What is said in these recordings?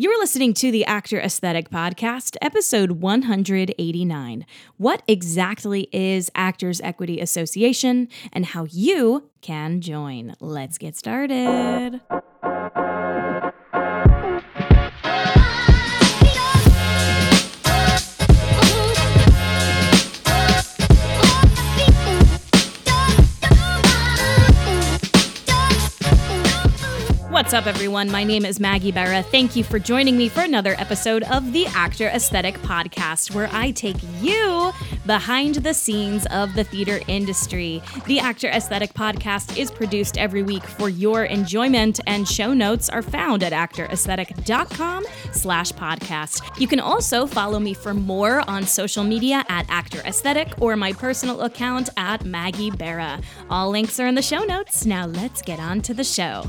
You're listening to the Actor Aesthetic Podcast, episode 189. What exactly is Actors Equity Association and how you can join? Let's get started. What's up, everyone? My name is Maggie Bera. Thank you for joining me for another episode of the Actor Aesthetic Podcast, where I take you behind the scenes of the theater industry. The Actor Aesthetic Podcast is produced every week for your enjoyment, and show notes are found at actoraesthetic.com slash podcast. You can also follow me for more on social media at Actor Aesthetic or my personal account at Maggie Bera. All links are in the show notes. Now let's get on to the show.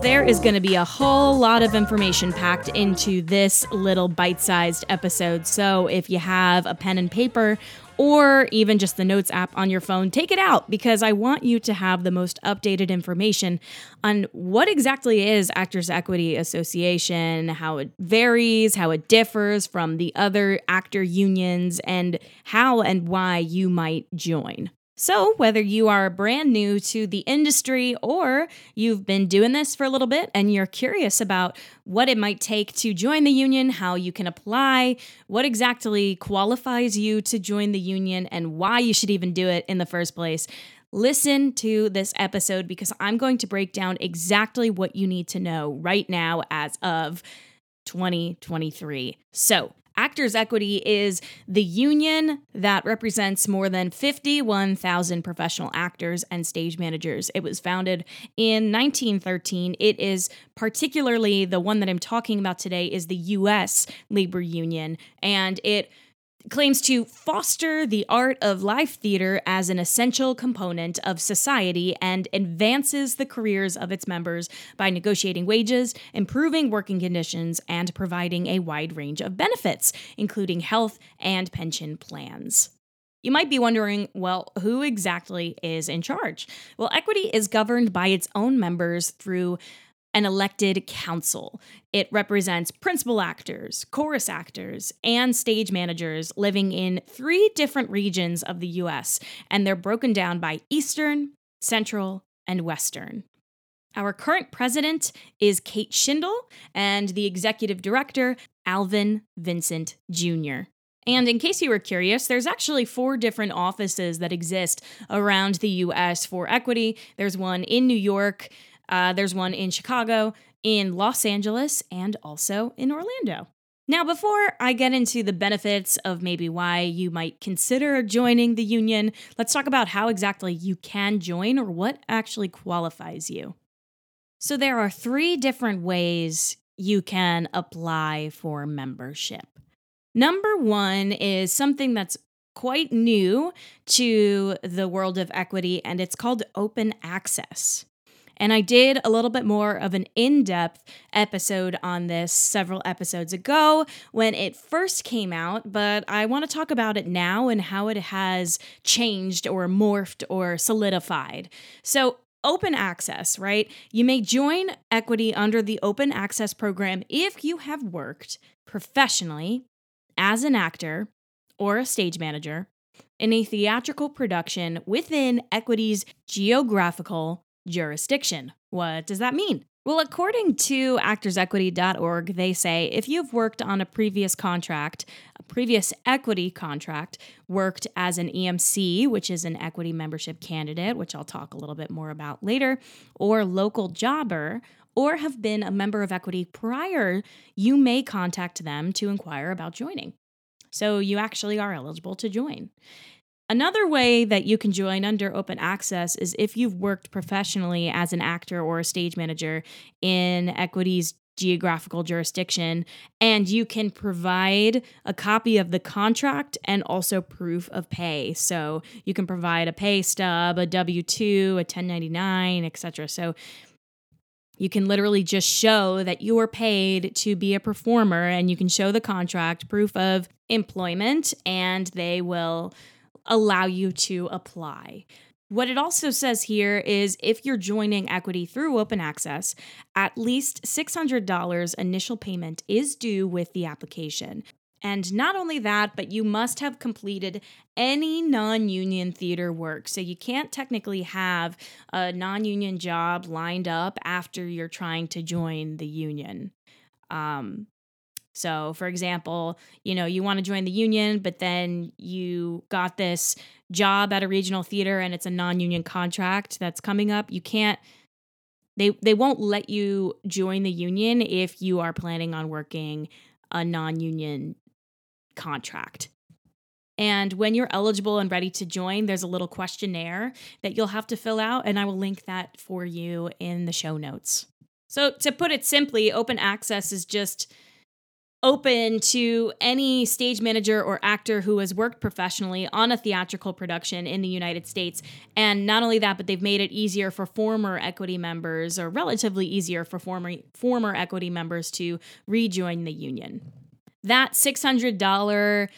There is going to be a whole lot of information packed into this little bite sized episode. So if you have a pen and paper or even just the Notes app on your phone, take it out because I want you to have the most updated information on what exactly is Actors Equity Association, how it varies, how it differs from the other actor unions, and how and why you might join. So, whether you are brand new to the industry or you've been doing this for a little bit and you're curious about what it might take to join the union, how you can apply, what exactly qualifies you to join the union, and why you should even do it in the first place, listen to this episode because I'm going to break down exactly what you need to know right now as of 2023. So, Actors Equity is the union that represents more than 51,000 professional actors and stage managers. It was founded in 1913. It is particularly the one that I'm talking about today is the US labor union and it claims to foster the art of live theater as an essential component of society and advances the careers of its members by negotiating wages, improving working conditions, and providing a wide range of benefits, including health and pension plans. You might be wondering, well, who exactly is in charge? Well, equity is governed by its own members through an elected council. It represents principal actors, chorus actors, and stage managers living in three different regions of the US, and they're broken down by Eastern, Central, and Western. Our current president is Kate Shindle, and the executive director, Alvin Vincent Jr. And in case you were curious, there's actually four different offices that exist around the US for equity. There's one in New York, uh, there's one in Chicago, in Los Angeles, and also in Orlando. Now, before I get into the benefits of maybe why you might consider joining the union, let's talk about how exactly you can join or what actually qualifies you. So, there are three different ways you can apply for membership. Number one is something that's quite new to the world of equity, and it's called open access. And I did a little bit more of an in depth episode on this several episodes ago when it first came out, but I want to talk about it now and how it has changed or morphed or solidified. So, open access, right? You may join equity under the open access program if you have worked professionally as an actor or a stage manager in a theatrical production within equity's geographical jurisdiction. What does that mean? Well, according to actorsequity.org, they say if you've worked on a previous contract, a previous equity contract, worked as an EMC, which is an equity membership candidate, which I'll talk a little bit more about later, or local jobber, or have been a member of equity prior, you may contact them to inquire about joining. So you actually are eligible to join. Another way that you can join under open access is if you've worked professionally as an actor or a stage manager in Equity's geographical jurisdiction, and you can provide a copy of the contract and also proof of pay. So you can provide a pay stub, a W 2, a 1099, etc. So you can literally just show that you were paid to be a performer, and you can show the contract, proof of employment, and they will allow you to apply. What it also says here is if you're joining equity through open access, at least $600 initial payment is due with the application. And not only that, but you must have completed any non union theater work. So you can't technically have a non union job lined up after you're trying to join the union. Um, so, for example, you know, you want to join the union, but then you got this job at a regional theater and it's a non-union contract that's coming up. You can't they they won't let you join the union if you are planning on working a non-union contract. And when you're eligible and ready to join, there's a little questionnaire that you'll have to fill out, and I will link that for you in the show notes. So, to put it simply, open access is just open to any stage manager or actor who has worked professionally on a theatrical production in the United States. And not only that, but they've made it easier for former equity members, or relatively easier for former former equity members to rejoin the union. That $600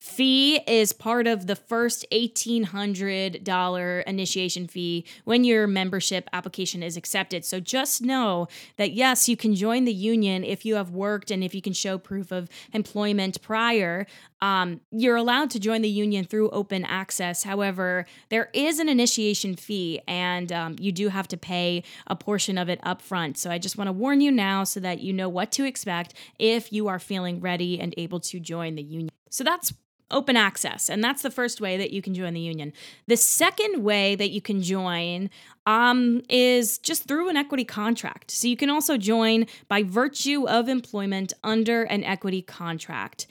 fee is part of the first $1,800 initiation fee when your membership application is accepted. So just know that yes, you can join the union if you have worked and if you can show proof of employment prior. Um, you're allowed to join the union through open access. However, there is an initiation fee and um, you do have to pay a portion of it upfront. So I just want to warn you now so that you know what to expect if you are feeling ready and able to join the union. So that's open access. And that's the first way that you can join the union. The second way that you can join um, is just through an equity contract. So you can also join by virtue of employment under an equity contract.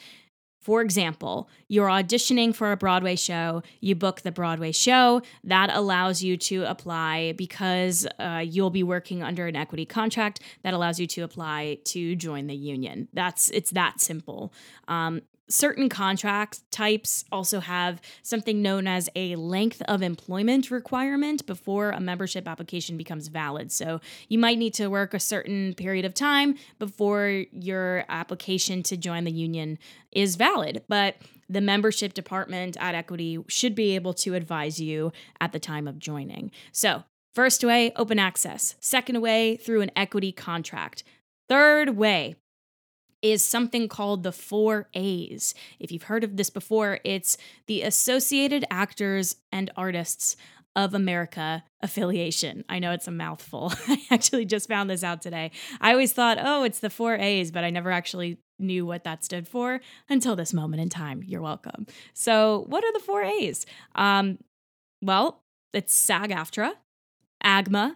For example, you're auditioning for a Broadway show, you book the Broadway show, that allows you to apply because uh, you'll be working under an equity contract that allows you to apply to join the union. That's it's that simple. Um, certain contract types also have something known as a length of employment requirement before a membership application becomes valid. So you might need to work a certain period of time before your application to join the union is valid. But the membership department at Equity should be able to advise you at the time of joining. So, first way, open access. Second way, through an equity contract. Third way, is something called the four A's. If you've heard of this before, it's the Associated Actors and Artists of America affiliation. I know it's a mouthful. I actually just found this out today. I always thought, oh, it's the four A's, but I never actually knew what that stood for until this moment in time. You're welcome. So, what are the four A's? Um, well, it's SAG AFTRA, AGMA,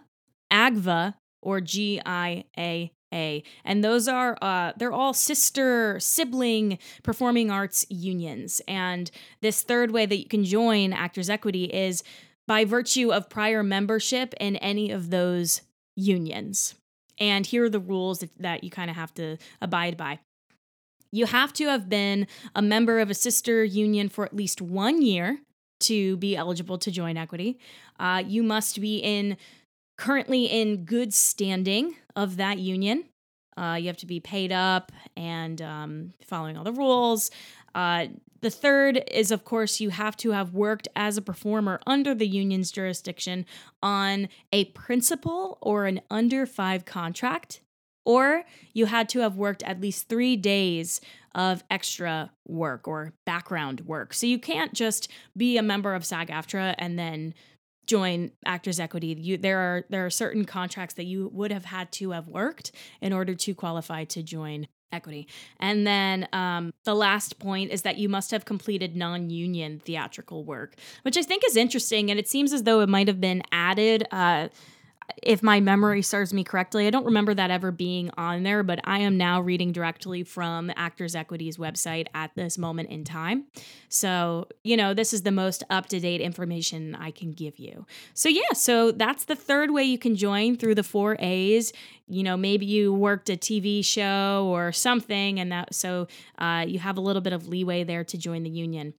AGVA, or GIA a. And those are uh, they're all sister sibling performing arts unions. And this third way that you can join Actors Equity is by virtue of prior membership in any of those unions. And here are the rules that, that you kind of have to abide by. You have to have been a member of a sister union for at least one year to be eligible to join equity. Uh, you must be in currently in good standing of that union. Uh, you have to be paid up and um, following all the rules. Uh, the third is, of course, you have to have worked as a performer under the union's jurisdiction on a principal or an under five contract, or you had to have worked at least three days of extra work or background work. So you can't just be a member of SAG AFTRA and then join Actors Equity, you there are there are certain contracts that you would have had to have worked in order to qualify to join equity. And then um, the last point is that you must have completed non union theatrical work, which I think is interesting. And it seems as though it might have been added. Uh, if my memory serves me correctly, I don't remember that ever being on there, but I am now reading directly from Actors Equity's website at this moment in time. So, you know, this is the most up to date information I can give you. So, yeah, so that's the third way you can join through the four A's. You know, maybe you worked a TV show or something, and that so uh, you have a little bit of leeway there to join the union.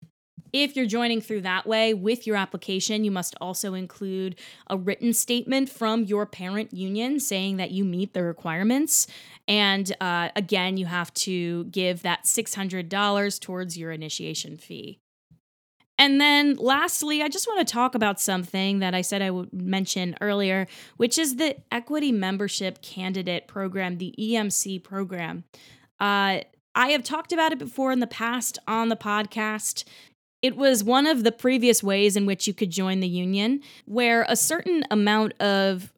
If you're joining through that way with your application, you must also include a written statement from your parent union saying that you meet the requirements. And uh, again, you have to give that $600 towards your initiation fee. And then lastly, I just want to talk about something that I said I would mention earlier, which is the Equity Membership Candidate Program, the EMC program. Uh, I have talked about it before in the past on the podcast. It was one of the previous ways in which you could join the union, where a certain amount of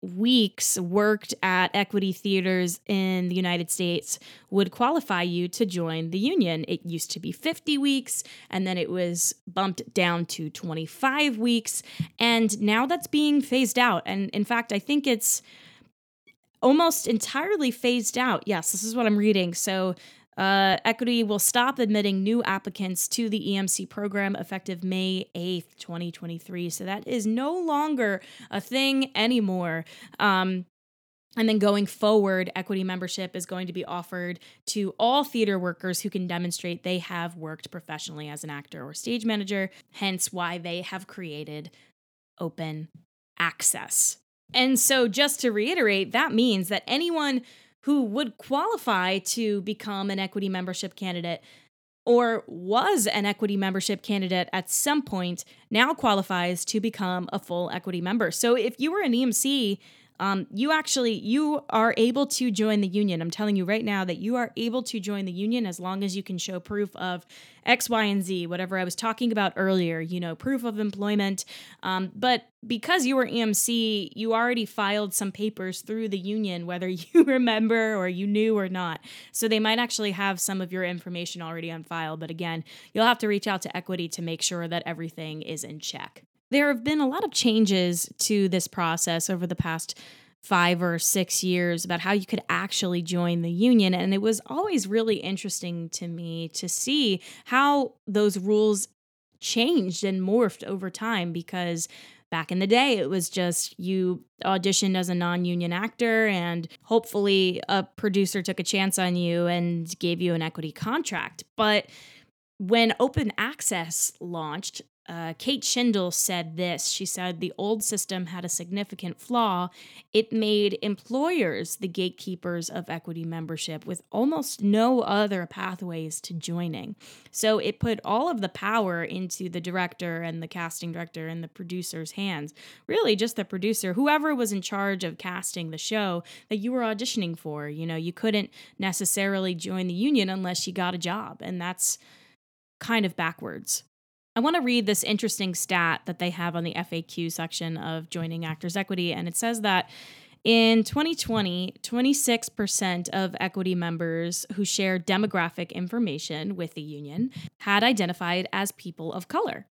weeks worked at equity theaters in the United States would qualify you to join the union. It used to be 50 weeks and then it was bumped down to 25 weeks and now that's being phased out and in fact I think it's almost entirely phased out. Yes, this is what I'm reading. So uh, Equity will stop admitting new applicants to the EMC program effective May 8th, 2023. So that is no longer a thing anymore. Um, and then going forward, equity membership is going to be offered to all theater workers who can demonstrate they have worked professionally as an actor or stage manager, hence why they have created open access. And so, just to reiterate, that means that anyone who would qualify to become an equity membership candidate or was an equity membership candidate at some point now qualifies to become a full equity member. So if you were an EMC um, you actually you are able to join the union. I'm telling you right now that you are able to join the union as long as you can show proof of x y and z whatever i was talking about earlier you know proof of employment. Um, but because you were emc you already filed some papers through the union whether you remember or you knew or not. So they might actually have some of your information already on file. But again you'll have to reach out to equity to make sure that everything is in check there have been a lot of changes to this process over the past five or six years about how you could actually join the union. And it was always really interesting to me to see how those rules changed and morphed over time because back in the day it was just you auditioned as a non-union actor and hopefully a producer took a chance on you and gave you an equity contract but when open access launched uh, Kate Shindle said this. She said the old system had a significant flaw. It made employers the gatekeepers of equity membership with almost no other pathways to joining. So it put all of the power into the director and the casting director and the producer's hands. Really, just the producer, whoever was in charge of casting the show that you were auditioning for. You know, you couldn't necessarily join the union unless you got a job. And that's kind of backwards. I want to read this interesting stat that they have on the FAQ section of Joining Actors Equity, and it says that in 2020, 26% of equity members who share demographic information with the union had identified as people of color.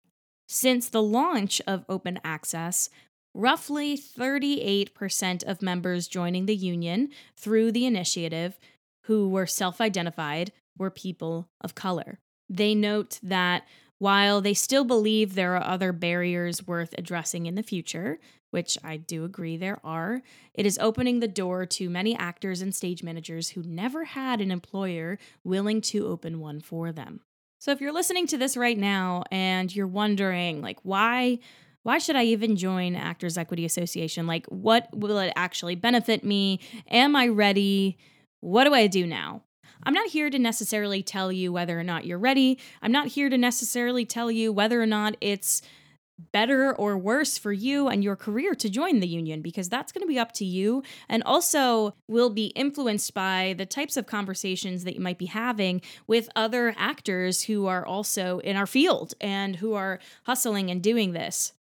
Since the launch of open access, roughly 38% of members joining the union through the initiative who were self identified were people of color. They note that while they still believe there are other barriers worth addressing in the future, which I do agree there are, it is opening the door to many actors and stage managers who never had an employer willing to open one for them. So if you're listening to this right now and you're wondering like why why should I even join Actors Equity Association? Like what will it actually benefit me? Am I ready? What do I do now? I'm not here to necessarily tell you whether or not you're ready. I'm not here to necessarily tell you whether or not it's better or worse for you and your career to join the union because that's going to be up to you and also will be influenced by the types of conversations that you might be having with other actors who are also in our field and who are hustling and doing this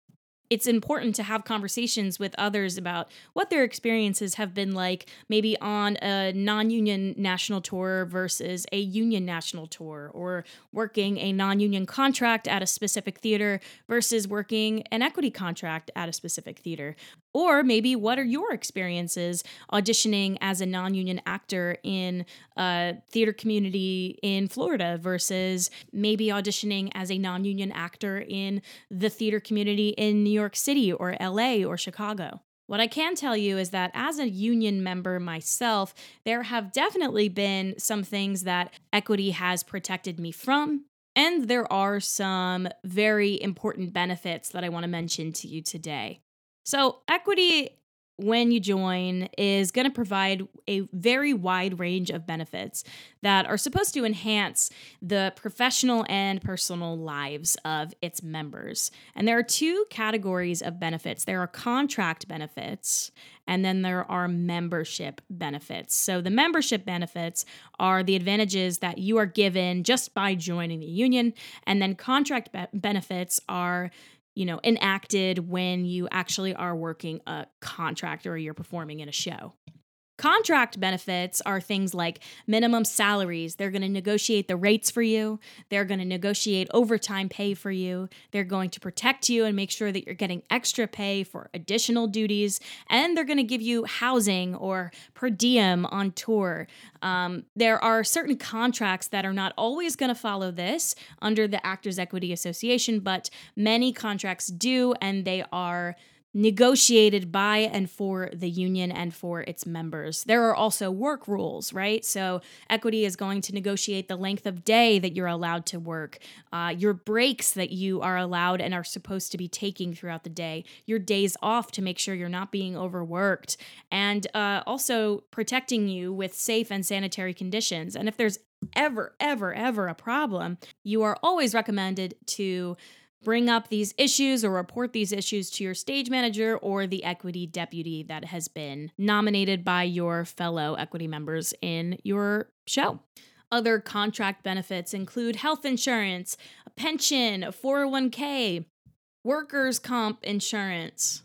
it's important to have conversations with others about what their experiences have been like, maybe on a non union national tour versus a union national tour, or working a non union contract at a specific theater versus working an equity contract at a specific theater. Or maybe what are your experiences auditioning as a non union actor in a theater community in Florida versus maybe auditioning as a non union actor in the theater community in New York City or LA or Chicago? What I can tell you is that as a union member myself, there have definitely been some things that equity has protected me from. And there are some very important benefits that I want to mention to you today. So, equity when you join is going to provide a very wide range of benefits that are supposed to enhance the professional and personal lives of its members. And there are two categories of benefits there are contract benefits, and then there are membership benefits. So, the membership benefits are the advantages that you are given just by joining the union, and then contract be- benefits are you know, enacted when you actually are working a contract or you're performing in a show. Contract benefits are things like minimum salaries. They're going to negotiate the rates for you. They're going to negotiate overtime pay for you. They're going to protect you and make sure that you're getting extra pay for additional duties. And they're going to give you housing or per diem on tour. Um, there are certain contracts that are not always going to follow this under the Actors Equity Association, but many contracts do, and they are negotiated by and for the union and for its members. There are also work rules, right? So, equity is going to negotiate the length of day that you're allowed to work, uh, your breaks that you are allowed and are supposed to be taking throughout the day, your days off to make sure you're not being overworked, and uh, also protecting you with safe and sanitary conditions. And if there's ever, ever, ever a problem, you are always recommended to bring up these issues or report these issues to your stage manager or the equity deputy that has been nominated by your fellow equity members in your show. Other contract benefits include health insurance, a pension, a 401k, workers' comp insurance.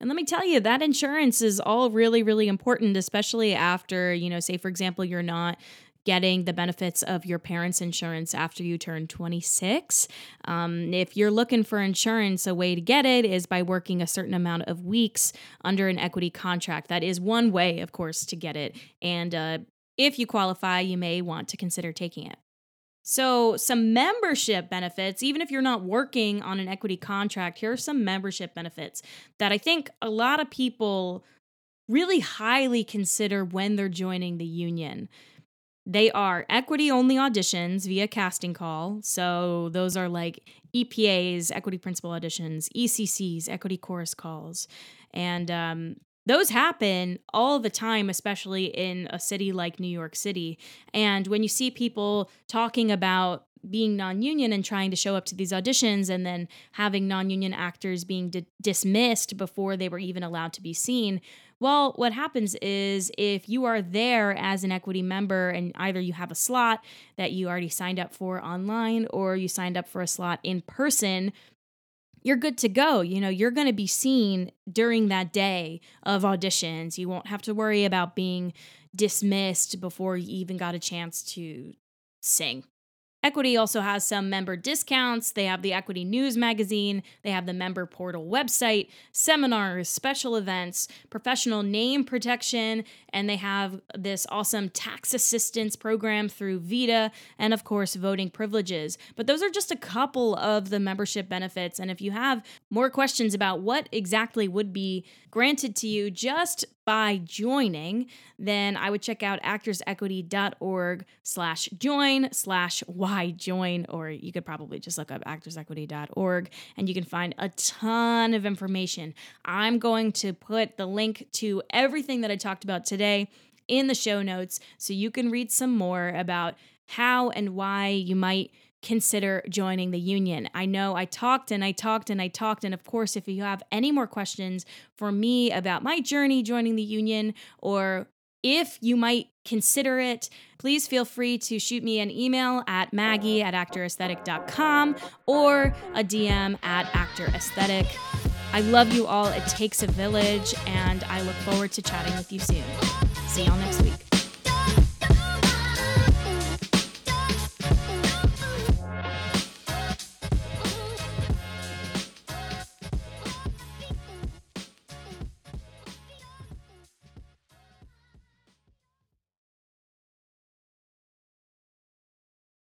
And let me tell you, that insurance is all really, really important, especially after, you know, say, for example, you're not getting the benefits of your parents' insurance after you turn 26. Um, if you're looking for insurance, a way to get it is by working a certain amount of weeks under an equity contract. That is one way, of course, to get it. And uh, if you qualify, you may want to consider taking it. So, some membership benefits, even if you're not working on an equity contract, here are some membership benefits that I think a lot of people really highly consider when they're joining the union. They are equity only auditions via casting call. So those are like EPAs, equity principal auditions, ECCs, equity chorus calls. And um, those happen all the time, especially in a city like New York City. And when you see people talking about being non-union and trying to show up to these auditions and then having non-union actors being di- dismissed before they were even allowed to be seen well, what happens is if you are there as an equity member and either you have a slot that you already signed up for online or you signed up for a slot in person, you're good to go. You know, you're going to be seen during that day of auditions. You won't have to worry about being dismissed before you even got a chance to sing. Equity also has some member discounts. They have the Equity News magazine, they have the member portal website, seminars, special events, professional name protection, and they have this awesome tax assistance program through VITA, and of course, voting privileges. But those are just a couple of the membership benefits. And if you have more questions about what exactly would be granted to you just by joining, then I would check out actorsequity.org slash join slash why join, or you could probably just look up actorsequity.org and you can find a ton of information. I'm going to put the link to everything that I talked about today in the show notes so you can read some more about how and why you might consider joining the union. I know I talked and I talked and I talked. And of course, if you have any more questions for me about my journey joining the union or if you might consider it, please feel free to shoot me an email at maggie at actoraesthetic.com or a DM at actoraesthetic. I love you all. It takes a village, and I look forward to chatting with you soon. See y'all next week.